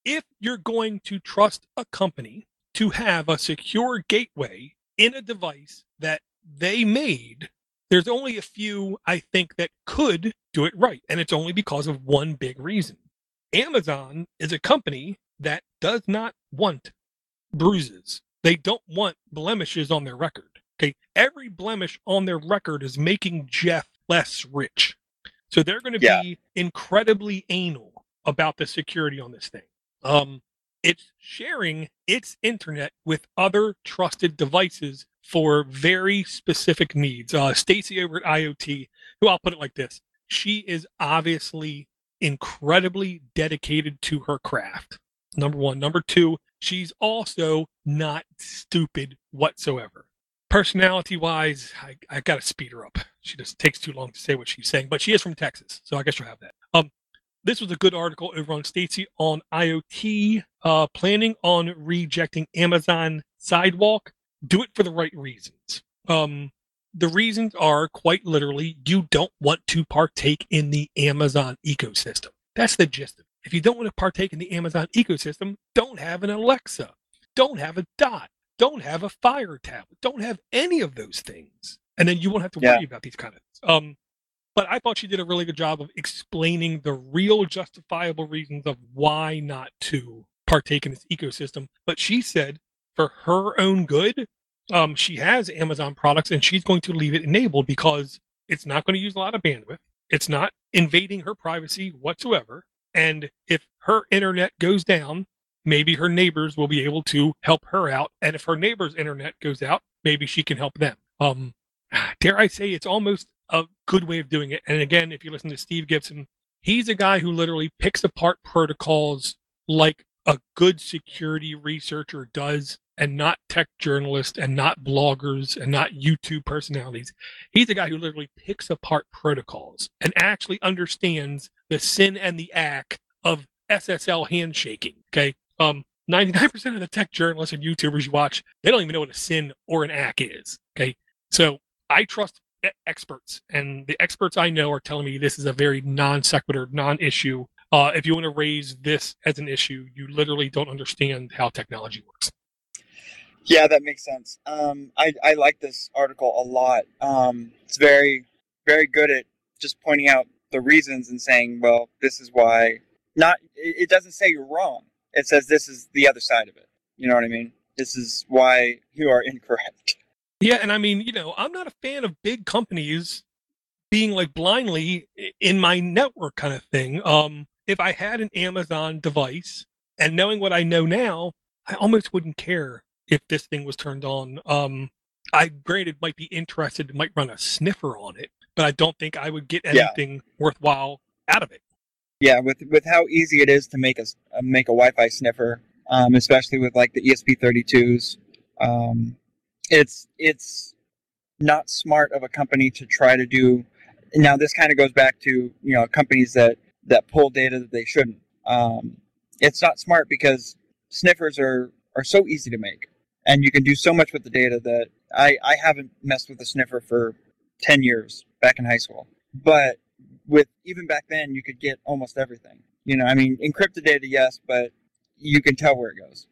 if you're going to trust a company to have a secure gateway in a device that they made, there's only a few I think that could do it right. And it's only because of one big reason. Amazon is a company that does not want bruises. They don't want blemishes on their record. Okay. Every blemish on their record is making Jeff less rich. So they're going to yeah. be incredibly anal about the security on this thing. Um, it's sharing its internet with other trusted devices for very specific needs. Uh, Stacey over at IoT, who I'll put it like this: she is obviously incredibly dedicated to her craft. Number one. Number two, she's also not stupid whatsoever. Personality wise, I, I got to speed her up. She just takes too long to say what she's saying, but she is from Texas, so I guess you'll have that. Um, this was a good article over on Stacey on IoT, uh, planning on rejecting Amazon Sidewalk. Do it for the right reasons. Um, the reasons are quite literally you don't want to partake in the Amazon ecosystem. That's the gist of it. If you don't want to partake in the Amazon ecosystem, don't have an Alexa, don't have a Dot, don't have a Fire tablet, don't have any of those things, and then you won't have to worry yeah. about these kind of things. Um, but I thought she did a really good job of explaining the real justifiable reasons of why not to partake in this ecosystem. But she said for her own good, um, she has Amazon products and she's going to leave it enabled because it's not going to use a lot of bandwidth. It's not invading her privacy whatsoever. And if her internet goes down, maybe her neighbors will be able to help her out. And if her neighbor's internet goes out, maybe she can help them. Um, *sighs* dare I say it's almost a good way of doing it. And again, if you listen to Steve Gibson, he's a guy who literally picks apart protocols like a good security researcher does and not tech journalists and not bloggers and not YouTube personalities. He's a guy who literally picks apart protocols and actually understands the SYN and the ACK of SSL handshaking. Okay. Um, 99% of the tech journalists and YouTubers you watch, they don't even know what a SYN or an ACK is. Okay. So I trust experts, and the experts I know are telling me this is a very non sequitur, non issue. Uh, if you want to raise this as an issue, you literally don't understand how technology works. Yeah, that makes sense. Um, I, I like this article a lot. Um, it's very, very good at just pointing out the reasons and saying, well, this is why. Not, it doesn't say you're wrong. It says this is the other side of it. You know what I mean? This is why you are *laughs* incorrect. Yeah, and I mean, you know, I'm not a fan of big companies being like blindly in my network kind of thing. Um, if I had an Amazon device and knowing what I know now, I almost wouldn't care if this thing was turned on. Um, I granted might be interested, might run a sniffer on it, but I don't think I would get anything yeah. worthwhile out of it. Yeah, with with how easy it is to make a uh, make a Wi-Fi sniffer, um, especially with like the ESP32s, um, it's it's not smart of a company to try to do. Now this kind of goes back to you know companies that that pull data that they shouldn't. Um, it's not smart because sniffers are are so easy to make and you can do so much with the data that I, I haven't messed with a sniffer for 10 years back in high school. But with even back then, you could get almost everything. You know, I mean, encrypted data, yes, but you can tell where it goes.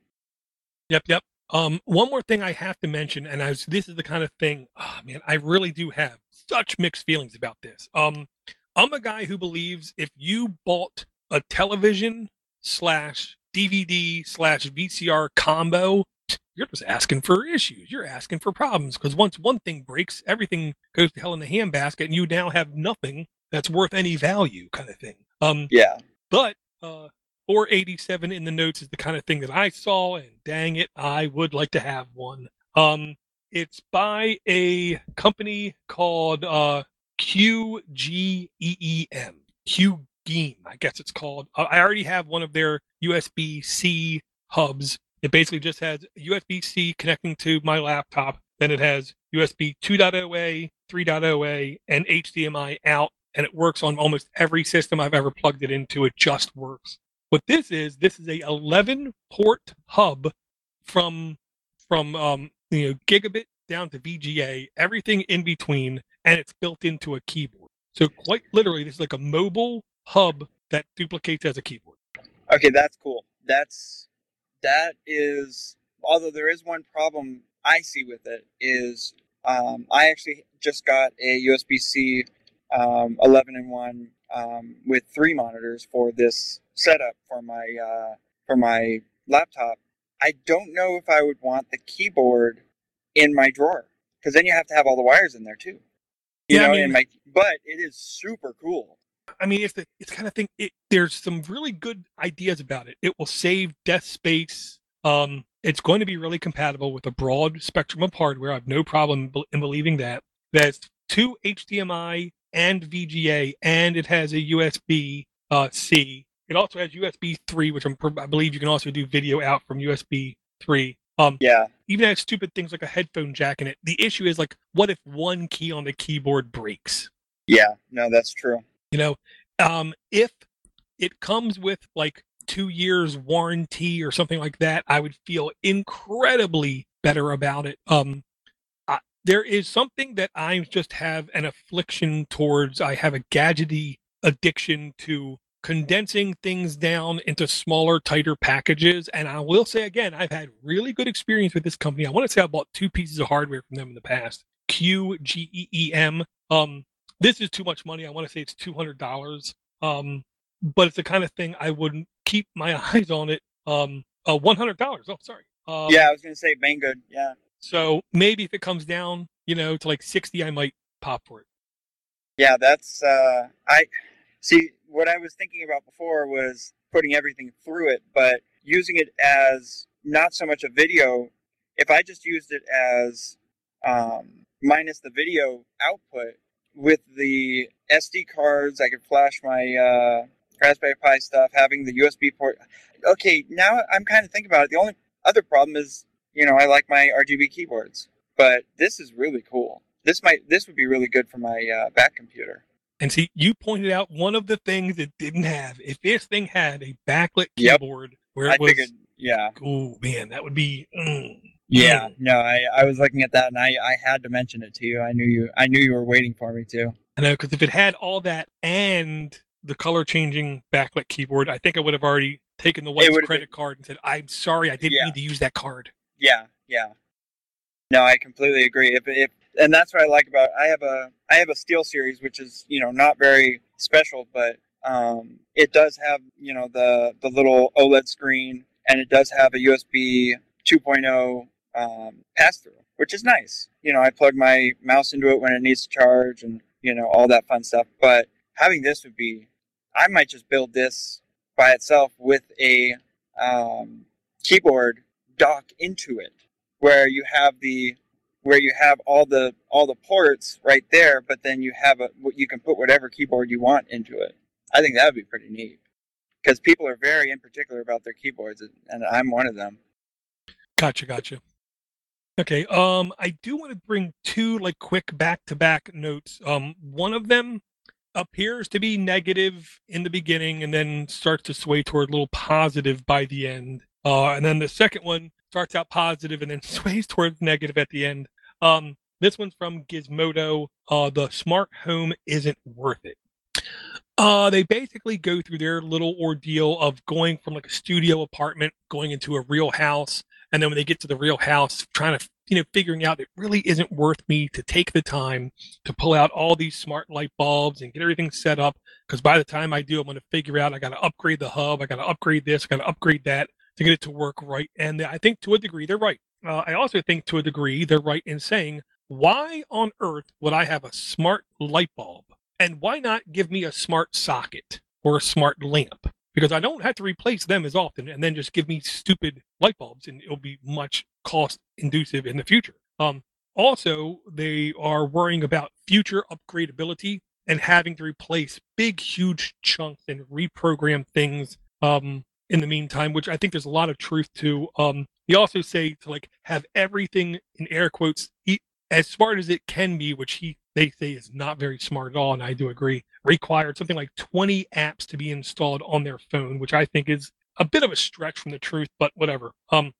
Yep, yep. Um, one more thing I have to mention, and this is the kind of thing, oh man, I really do have such mixed feelings about this. Um, I'm a guy who believes if you bought a television slash DVD slash VCR combo you're just asking for issues. You're asking for problems because once one thing breaks, everything goes to hell in the handbasket, and you now have nothing that's worth any value, kind of thing. Um, yeah. But uh, 487 in the notes is the kind of thing that I saw, and dang it, I would like to have one. Um, it's by a company called uh, QGEEM. Q scheme, I guess it's called. Uh, I already have one of their USB C hubs. It basically just has USB C connecting to my laptop. Then it has USB 2.0A, 3.0A, and HDMI out, and it works on almost every system I've ever plugged it into. It just works. What this is, this is a 11 port hub from from um, you know gigabit down to VGA, everything in between, and it's built into a keyboard. So quite literally, this is like a mobile hub that duplicates as a keyboard. Okay, that's cool. That's that is. Although there is one problem I see with it is um, I actually just got a USB C um, 11 in one um, with three monitors for this setup for my uh, for my laptop. I don't know if I would want the keyboard in my drawer because then you have to have all the wires in there too. You Yeah, I know, mean- in my but it is super cool. I mean, it's the it's kind of thing. It, there's some really good ideas about it. It will save desk space. Um, it's going to be really compatible with a broad spectrum of hardware. I have no problem in believing that. That's two HDMI and VGA, and it has a USB uh, C. It also has USB 3, which I'm, I believe you can also do video out from USB 3. Um, Yeah, even has stupid things like a headphone jack in it. The issue is like, what if one key on the keyboard breaks? yeah, no, that's true. You know, um, if it comes with like two years warranty or something like that, I would feel incredibly better about it. Um, there is something that I just have an affliction towards. I have a gadgety addiction to condensing things down into smaller, tighter packages. And I will say again, I've had really good experience with this company. I want to say I bought two pieces of hardware from them in the past. Q G E E M. Um, this is too much money. I want to say it's two hundred dollars. Um, but it's the kind of thing I wouldn't keep my *laughs* eyes on it. Um, uh, one hundred dollars. Oh, sorry. Um, yeah, I was gonna say Banggood. Yeah, So maybe if it comes down, you know, to like sixty, I might pop for it. yeah, that's uh, I see. What I was thinking about before was putting everything through it, but using it as not so much a video. If I just used it as um, minus the video output with the SD cards, I could flash my uh, Raspberry Pi stuff, having the USB port. Okay, now I'm kind of thinking about it. The only other problem is, you know, I like my RGB keyboards, but this is really cool. This might this would be really good for my uh, back computer. And see, you pointed out one of the things it didn't have. If this thing had a backlit Yep. keyboard where I it was, figured, yeah, oh man, that would be. mm. yeah. No, I, I was looking at that and I, I had to mention it to you. I knew you I knew you were waiting for me to. I know because if it had all that and the color changing backlit keyboard, I think I would have already taken the wife's credit card and said, "I'm sorry, I didn't Yeah. need to use that card." Yeah, yeah. No, I completely agree. If if and that's what I like about I have a I have a SteelSeries which is, you know, not very special, but um it does have, you know, the the little OLED screen and it does have a USB 2.0 um, pass through, which is nice. You know, I plug my mouse into it when it needs to charge and, you know, all that fun stuff. But having this would be I might just build this by itself with a um, keyboard dock into it where you have the where you have all the all the ports right there but then you have a you can put whatever keyboard you want into it i think that would be pretty neat because people are very in particular about their keyboards and- i'm one of them Gotcha, gotcha. Okay, um, I do want to bring two like quick back-to-back notes. Um, one of them appears to be negative in the beginning and then starts to sway toward a little positive by the end. Uh, and then the second one starts out positive and then *laughs* sways towards negative at the end. Um, this one's from Gizmodo. Uh, the smart home isn't worth it. Uh, they basically go through their little ordeal of going from like a studio apartment, going into a real house, and then when they get to the real house, trying to you know figuring out it really isn't worth me to take the time to pull out all these smart light bulbs and get everything set up. Because by the time I do, I'm going to figure out I got to upgrade the hub, I got to upgrade this, I got to upgrade that to get it to work right. And I think to a degree they're right. Uh, I also think to a degree they're right in saying, why on earth would I have a smart light bulb? And why not give me a smart socket or a smart lamp? Because I don't have to replace them as often and then just give me stupid light bulbs and it'll be much cost inducive in the future. Um, also, they are worrying about future upgradability. and having to replace big, huge chunks and reprogram things um, in the meantime, which I think there's a lot of truth to. Um, you also say to like have everything in air quotes as smart as it can be, which he they say is not very smart at all, and I do agree. Required something like 20 apps to be installed on their phone, which I think is a bit of a stretch from the truth, but whatever. Um,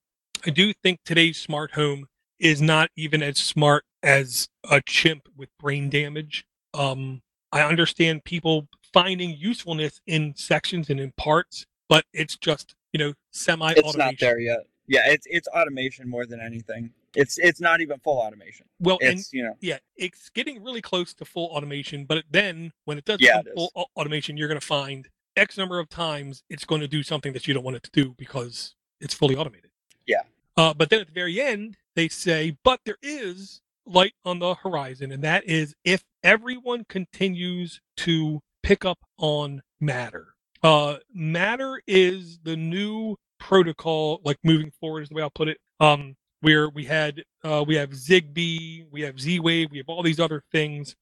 I do think today's smart home is not even as smart as a chimp with brain damage. Um, I understand people finding usefulness in sections and in parts, but it's just you know semi. It's not there yet. Yeah, it's it's automation more than anything. It's it's not even full automation. Well, it's and, you know yeah, it's getting really close to full automation. But then when it does yeah, it full automation, you're going to find X number of times it's going to do something that you don't want it to do because it's fully automated. Yeah. Uh, but then at the very end, they say, but there is light on the horizon, and that is if everyone continues to pick up on Matter. Uh, Matter is the new protocol, like moving forward is the way I'll put it. Um, where we had uh, we have Zigbee, we have Z-Wave, we have all these other things.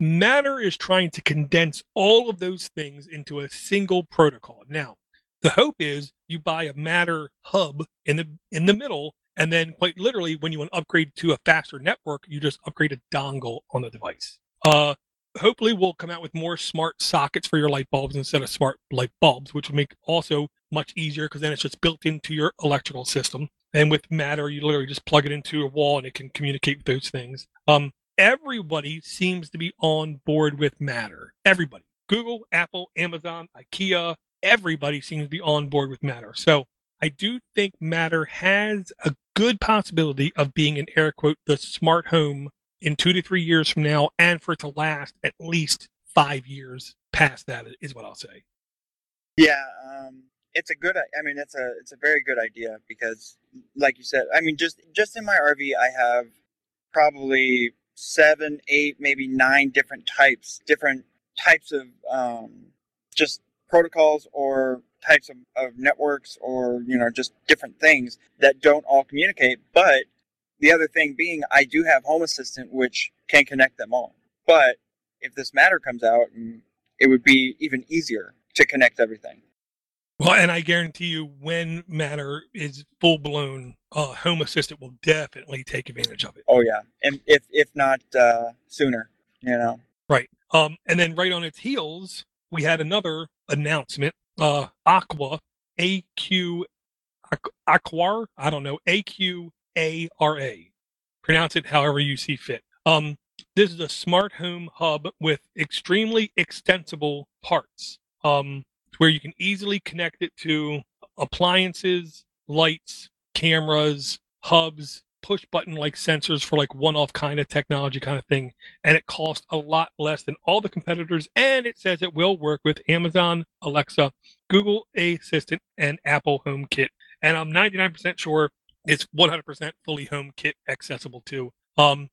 Matter is trying to condense all of those things into a single protocol. Now, the hope is you buy a Matter hub in the in the middle, and then quite literally, when you want to upgrade to a faster network, you just upgrade a dongle on the device. Uh, hopefully, we'll come out with more smart sockets for your light bulbs instead of smart light bulbs, which will make also much easier because then it's just built into your electrical system. And with Matter, you literally just plug it into a wall and it can communicate with those things. Um, everybody seems to be on board with Matter. Everybody. Google, Apple, Amazon, IKEA, everybody seems to be on board with Matter. So I do think Matter has a good possibility of being an air quote the smart home in two to three years from now, and for it to last at least five years past that is what I'll say. Yeah, um, it's a good. I mean, it's a it's a very good idea because, like you said, I mean, just just in my RV, I have probably seven, eight, maybe nine different types, different types of um, just protocols or types of, of networks or you know just different things that don't all communicate. But the other thing being, I do have Home Assistant, which can connect them all. But if this matter comes out, it would be even easier to connect everything. Well, and I guarantee you, when Matter is full blown, uh, Home Assistant will definitely take advantage of it. Oh yeah, and if if not uh, sooner, you know. Right. Um, and then right on its heels, we had another announcement. Uh, Aqua, A Q, Aquar, I don't know, A Q A R A. Pronounce it however you see fit. Um, this is a smart home hub with extremely extensible parts. Um, where you can easily connect it to appliances, lights, cameras, hubs, push button like sensors for like one off kind of technology kind of thing. And it costs a lot less than all the competitors. And it says it will work with Amazon, Alexa, Google Assistant, and Apple HomeKit. And I'm 99% sure it's 100% fully HomeKit accessible too. Um,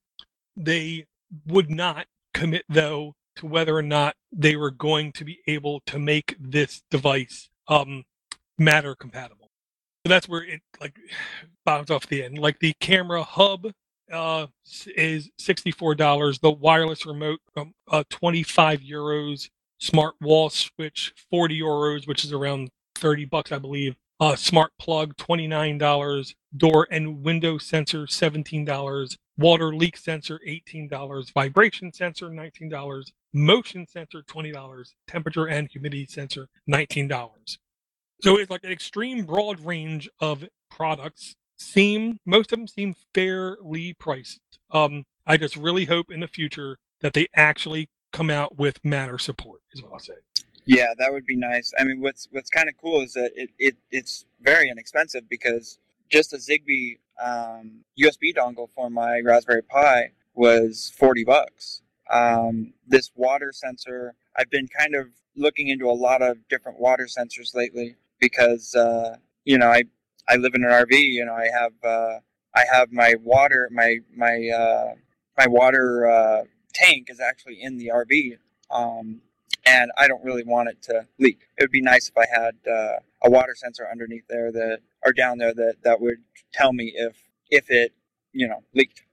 they would not commit though to whether or not they were going to be able to make this device um, matter compatible. So that's where it like *sighs* bounces off the end. Like the camera hub uh, is sixty-four dollars. The wireless remote, um, uh, twenty-five euros. Smart wall switch, forty euros, which is around thirty bucks, I believe. Uh, smart plug, twenty nine dollars. Door and window sensor, seventeen dollars. Water leak sensor, eighteen dollars. Vibration sensor, nineteen dollars. Motion sensor, twenty dollars. Temperature and humidity sensor, nineteen dollars. So it's like an extreme broad range of products. Seem most of them seem fairly priced. Um, I just really hope in the future that they actually come out with Matter support. Is what I'll say. Yeah, that would be nice. I mean, what's what's kind of cool is that it, it it's very inexpensive because just a Zigbee um, USB dongle for my Raspberry Pi was forty bucks. Um, this water sensor, I've been kind of looking into a lot of different water sensors lately because uh, you know I I live in an RV. You know I have uh, I have my water my my uh, my water uh, tank is actually in the RV. Um, and I don't really want it to leak. It would be nice if I had uh, a water sensor underneath there that, or down there that that would tell me if if it, you know, leaked.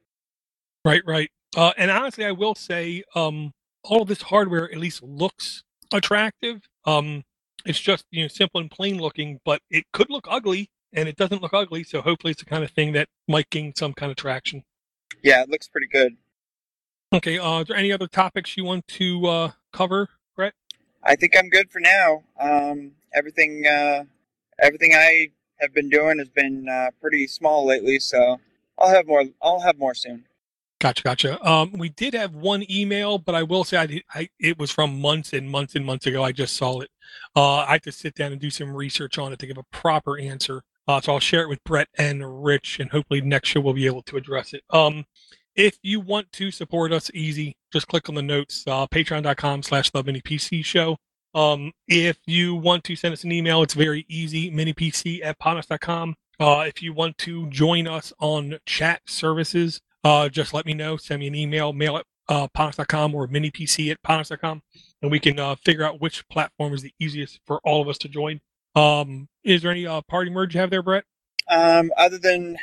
Right, right. Uh, and honestly, I will say, um, all of this hardware at least looks attractive. Um, it's just you know simple and plain looking, but it could look ugly, and it doesn't look ugly. So hopefully, it's the kind of thing that might gain some kind of traction. Yeah, it looks pretty good. Okay. Uh, is there any other topics you want to uh, cover, Brett? I think I'm good for now. Um, everything, uh, everything I have been doing has been uh, pretty small lately, so I'll have more. I'll have more soon. Gotcha, gotcha. Um, we did have one email, but I will say I, I it was from months and months and months ago. I just saw it. Uh, I have to sit down and do some research on it to give a proper answer. Uh, so I'll share it with Brett and Rich, and hopefully next show we'll be able to address it. Um, if you want to support us, easy. Just click on the notes. Uh, Patreon.com slash the Mini PC Show. Um, if you want to send us an email, it's very easy. MiniPC at podnutz.com. Uh, if you want to join us on chat services, uh, just let me know. Send me an email, mail at uh, podnutz.com or minipc at podnutz.com, and we can uh, figure out which platform is the easiest for all of us to join. Um, is there any uh, party merge you have there, Brett? Um, other than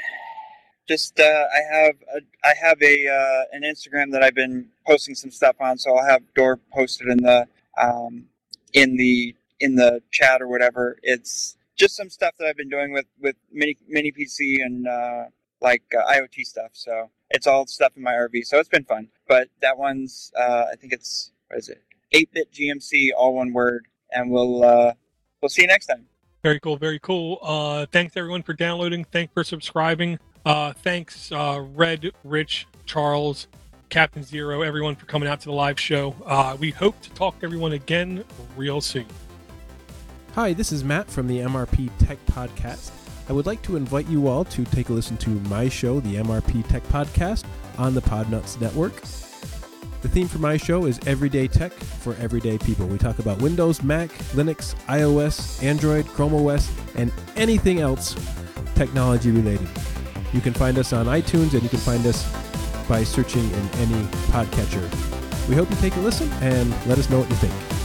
just uh, I have a, I have a uh, an Instagram that I've been posting some stuff on, so I'll have Door posted in the um, in the in the chat or whatever. It's just some stuff that I've been doing with with mini mini PC and uh, like uh, IoT stuff. So it's all stuff in my RV. So it's been fun. But that one's uh, I think it's what is it? Eight bit GMC, all one word. And we'll uh, we'll see you next time. Very cool, very cool. Thanks everyone for downloading. Thanks for subscribing. Uh, thanks, uh, Red, Rich, Charles, Captain Zero, everyone for coming out to the live show. Uh, we hope to talk to everyone again real soon. Hi, this is Matt from the MRP Tech Podcast. I would like to invite you all to take a listen to my show, the MRP Tech Podcast, on the Podnutz Network. The theme for my show is Everyday Tech for Everyday People. We talk about Windows, Mac, Linux, iOS, Android, Chrome OS, and anything else technology related. You can find us on iTunes and you can find us by searching in any podcatcher. We hope you take a listen and let us know what you think.